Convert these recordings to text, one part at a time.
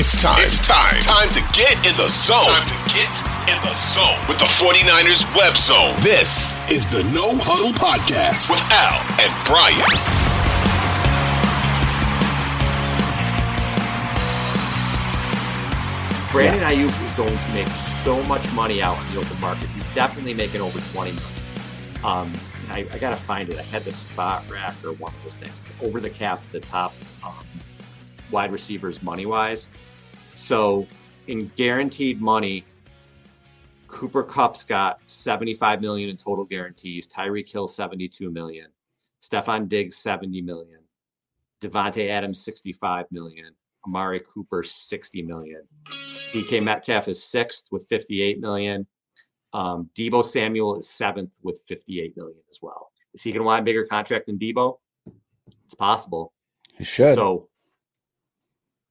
It's time. It's time. Time to get in the zone. Time to get in the zone with the 49ers web zone. This is the No Huddle Podcast with Al and Brian. Brandon Aiyuk is going to make so much money out in the open market. He's definitely making over 20 million. Um, I, I got to find it. I had the Spotrac or one of those things over the cap, at the top um, wide receivers money wise. So in guaranteed money, Cooper Kupp's got 75 million in total guarantees. Tyreek Hill 72 million. Stefon Diggs 70 million. Davante Adams 65 million. Amari Cooper 60 million. DK Metcalf is sixth with 58 million. Um, Deebo Samuel is seventh with 58 million as well. Is he going to want a bigger contract than Deebo? It's possible. He should. So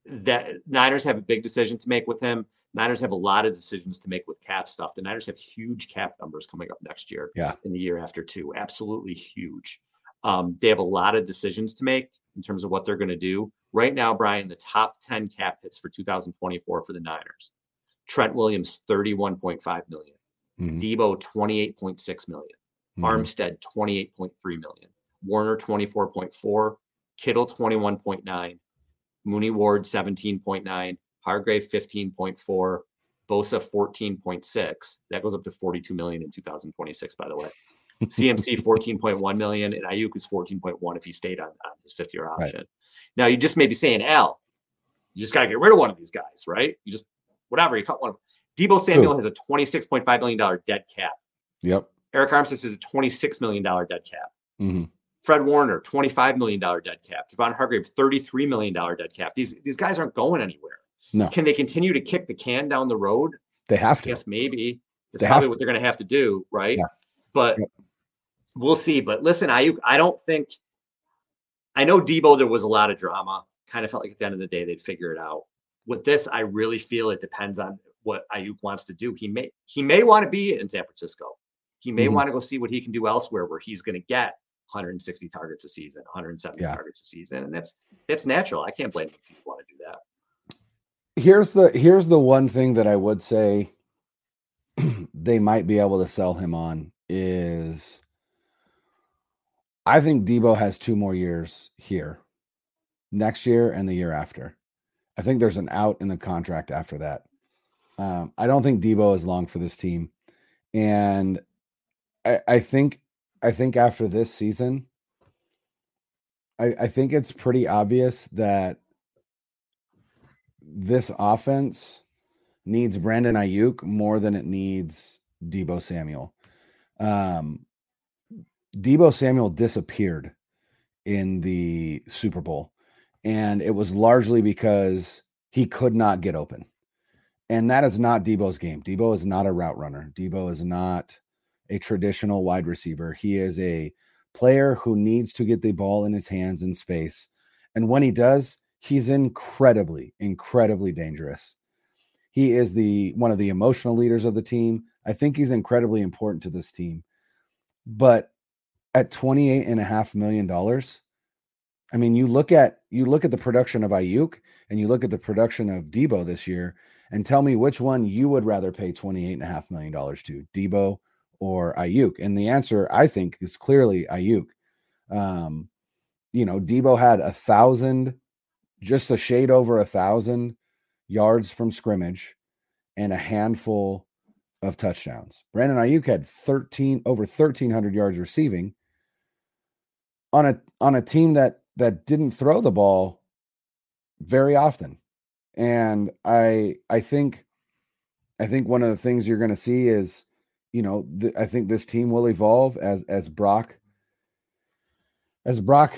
that Niners have a big decision to make with him. Niners have a lot of decisions to make with cap stuff. The Niners have huge cap numbers coming up next year. Yeah. In the year after too. Absolutely huge. Um, they have a lot of decisions to make in terms of what they're going to do. Right now, Brian, the top 10 cap hits for 2024 for the Niners. Trent Williams, 31.5 million. Mhm. Deebo, 28.6 million. Mhm. Armstead, 28.3 million. Warner, 24.4. Kittle, 21.9. Mooney Ward, 17.9. Hargrave, 15.4. Bosa, 14.6. That goes up to 42 million in 2026, by the way. CMC 14.1 million, and Aiyuk is 14.1 if he stayed on, on his fifth year Right. option. Now you just may be saying, Al, you just got to get rid of one of these guys, right? You just whatever you cut one of them. Deebo Samuel has a 26.5 million dollar dead cap. Yep. Arik Armstead is a 26 million dollar dead cap. hmm Fred Warner, 25 million dollar dead cap. Devon Hargrave, 33 million dollar dead cap. These these guys aren't going anywhere. No. Can they continue to kick the can down the road? They have to. guess maybe. It's They have probably what they're going to have to do, right? Yeah. But we'll see. But listen, Aiyuk, I don't think. I know Deebo. There was a lot of drama. Kind of felt like at the end of the day they'd figure it out. With this, I really feel it depends on what Aiyuk wants to do. He may he may want to be in San Francisco. He may Mhm. want to go see what he can do elsewhere, where he's going to get 160 targets a season, 170 Yeah. targets a season, and that's that's natural. I can't blame if you want to do that. Here's the here's the one thing that I would say they might be able to sell him on is I think Deebo has two more years here. Next year and the year after. I think there's an out in the contract after that. Um, I don't think Deebo is long for this team. And I, I think I think after this season, I, I think it's pretty obvious that this offense needs Brandon Aiyuk more than it needs Deebo Samuel. Um, Deebo Samuel disappeared in the Super Bowl, and it was largely because he could not get open. And that is not Deebo's game. Deebo is not a route runner. Deebo is not a traditional wide receiver. He is a player who needs to get the ball in his hands in space. And when he does, he's incredibly, incredibly dangerous. He is the one of the emotional leaders of the team. I think he's incredibly important to this team. But at 28 and a half million dollars, I mean, you look at you look at the production of Aiyuk and you look at the production of Deebo this year and tell me which one you would rather pay 28 and a half million dollars to, Deebo or Aiyuk. And the answer I think is clearly Aiyuk. Um, you know, Deebo had a thousand, just a shade over a thousand yards from scrimmage and a handful of touchdowns. Brandon Aiyuk had 13 over 1300 yards receiving on a on a team that that didn't throw the ball very often. And I I think I think one of the things you're going to see is you know th- I think this team will evolve as as Brock as Brock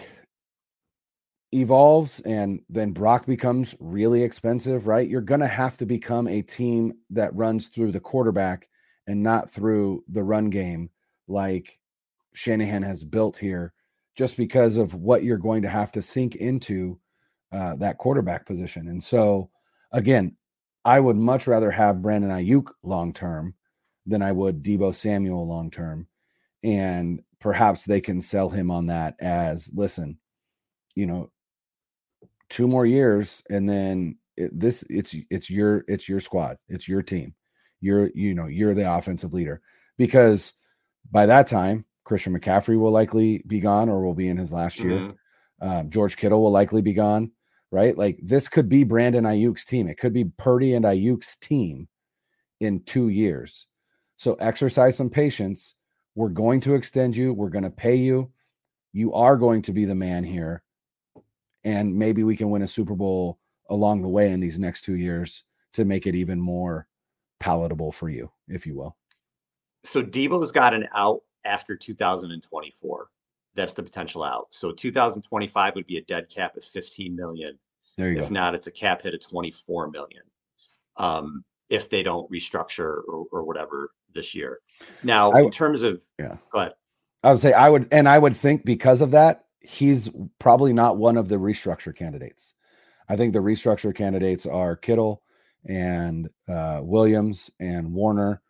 evolves and then Brock becomes really expensive, right? You're going to have to become a team that runs through the quarterback and not through the run game like Shanahan has built here just because of what you're going to have to sink into uh, that quarterback position. And so, again, I would much rather have Brandon Aiyuk long term than I would Deebo Samuel long term. And perhaps they can sell him on that as listen, you know, two more years and then it, this it's it's your it's your squad, it's your team. You're you know you're the offensive leader because by that time Christian McCaffrey will likely be gone or will be in his last year. Mhm. Um, George Kittle will likely be gone, right? Like this could be Brandon Aiyuk's team. It could be Purdy and Aiyuk's team in two years. So exercise some patience. We're going to extend you. We're going to pay you. You are going to be the man here. And maybe we can win a Super Bowl along the way in these next two years to make it even more palatable for you, if you will. So Deebo's got an out after 2024. That's the potential out. So 2025 would be a dead cap of 15 million. There you If go. If not, it's a cap hit of 24 million. Um, if they don't restructure or, or whatever this year. Now, I- in terms of Yeah. go ahead. I would say I would, and I would think because of that, he's probably not one of the restructure candidates. I think the restructure candidates are Kittle and uh, Williams and Warner,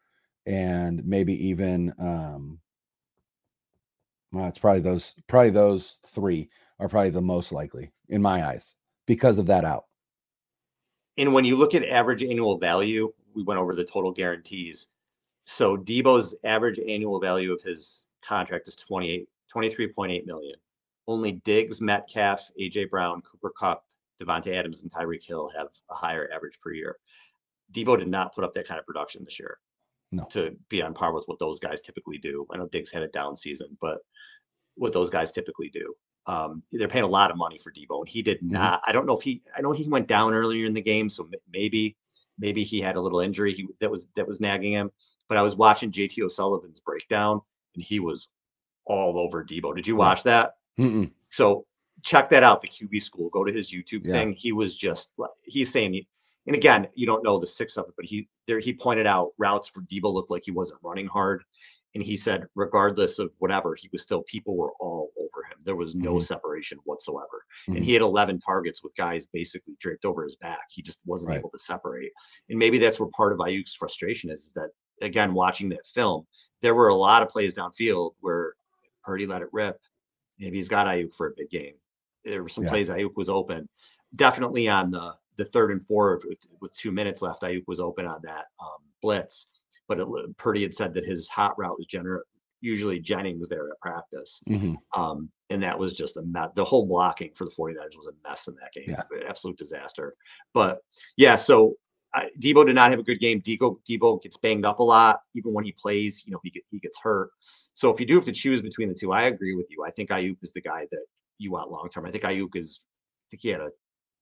and maybe even um, well, it's probably those probably those three are probably the most likely in my eyes because of that out. And when you look at average annual value, we went over the total guarantees. So Deebo's average annual value of his contract is 28, 23.8 million. Only Diggs, Metcalf, AJ Brown, Cooper Kupp, Davante Adams, and Tyreek Hill have a higher average per year. Deebo did not put up that kind of production this year No. to be on par with what those guys typically do. I know Diggs had a down season, but what those guys typically do. Um, they're paying a lot of money for Deebo, and he did Mhm. not. I don't know if he. I know he went down earlier in the game, so maybe, maybe he had a little injury he, that was that was nagging him. But I was watching JT O'Sullivan's breakdown, and he was all over Deebo. Did you watch that? Mm-mm. So check that out. The QB school. Go to his YouTube Yeah. thing. He was just he's saying, and again, you don't know the six of it, but he there he pointed out routes where Deebo looked like he wasn't running hard, and he said regardless of whatever, he was still people were all over him. There was no Mhm. separation whatsoever, Mhm. and he had 11 targets with guys basically draped over his back. He just wasn't Right. able to separate, and maybe that's where part of Aiyuk's frustration is. Is that again watching that film, there were a lot of plays downfield where Purdy let it rip. Maybe he's got Aiyuk for a big game. There were some Yeah. plays Aiyuk was open. Definitely on the the third and four with, with two minutes left, Aiyuk was open on that um, blitz. But it, Purdy had said that his hot route was gener- usually Jennings there at practice. Mhm. Um, and that was just a mess. The whole blocking for the 49ers was a mess in that game. Yeah. Absolute disaster. But yeah, so I, Deebo did not have a good game. Deebo, Deebo gets banged up a lot. Even when he plays, you know, he, get, he gets hurt. So if you do have to choose between the two, I agree with you. I think Aiyuk is the guy that you want long term. I think Aiyuk is, I think he had a,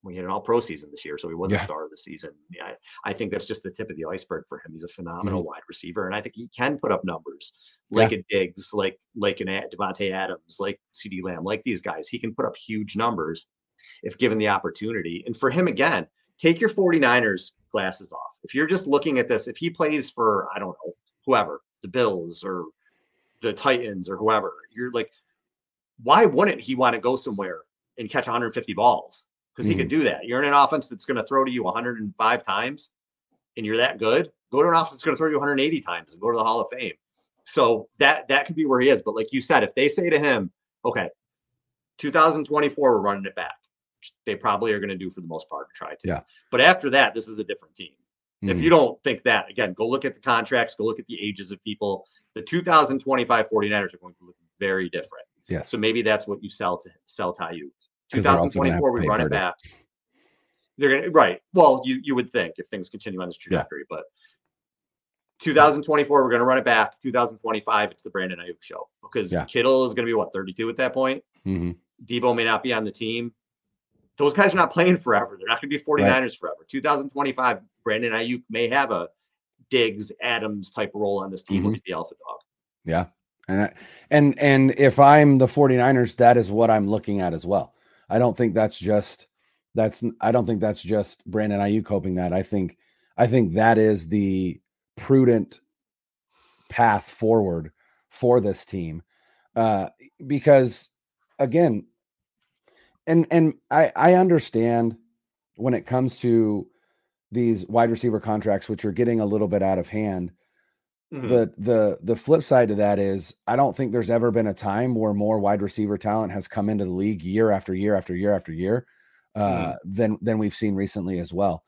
we had an all pro season this year, so he was Yeah. a star of the season. Yeah, I, I think that's just the tip of the iceberg for him. He's a Mm-hmm. phenomenal wide receiver, and I think he can put up numbers like a Diggs, like like an Ad- Davante Adams, like CeeDee Lamb, like these guys. He can put up huge numbers if given the opportunity. And for him, again, take your 49ers glasses off. If you're just looking at this, if he plays for I don't know whoever, the Bills or the Titans or whoever, you're like, why wouldn't he want to go somewhere and catch 150 balls? Because he could mm-hmm. do that. You're in an offense that's going to throw to you 105 times, and you're that good. Go to an offense that's going to throw you 180 times and go to the Hall of Fame. So that that could be where he is. But like you said, if they say to him, okay, 2024, we're running it back, they probably are going to do for the most part try to. Yeah. But after that, this is a different team. If Mhm. you don't think that, again, go look at the contracts, go look at the ages of people. The 2025 49ers are going to look very different. Yeah. So maybe that's what you sell to sell to you. 'Cause they're also gonna have 2024, we run it back. They're gonna right. Well, you you would think if things continue on this trajectory, but 2024, we're gonna run it back. 2025, it's the Brandon Aiyuk show because Yeah. Kittle is gonna be what 32 at that point. Mhm. Deebo may not be on the team. Those guys are not playing forever. They're not going to be 49ers forever. 2025, Brandon Aiyuk may have a Diggs, Adams type role on this team. Mhm. be the alpha dog. Yeah. And I, and and if I'm the 49ers, that is what I'm looking at as well. I don't think that's just that's I don't think that's just Brandon Aiyuk hoping that. I think I think that is the prudent path forward for this team. Uh because again, and and I I understand when it comes to these wide receiver contracts which are getting a little bit out of hand Mhm. the the the flip side to that is I don't think there's ever been a time where more wide receiver talent has come into the league year after year after year after year uh, than than we've seen recently as well.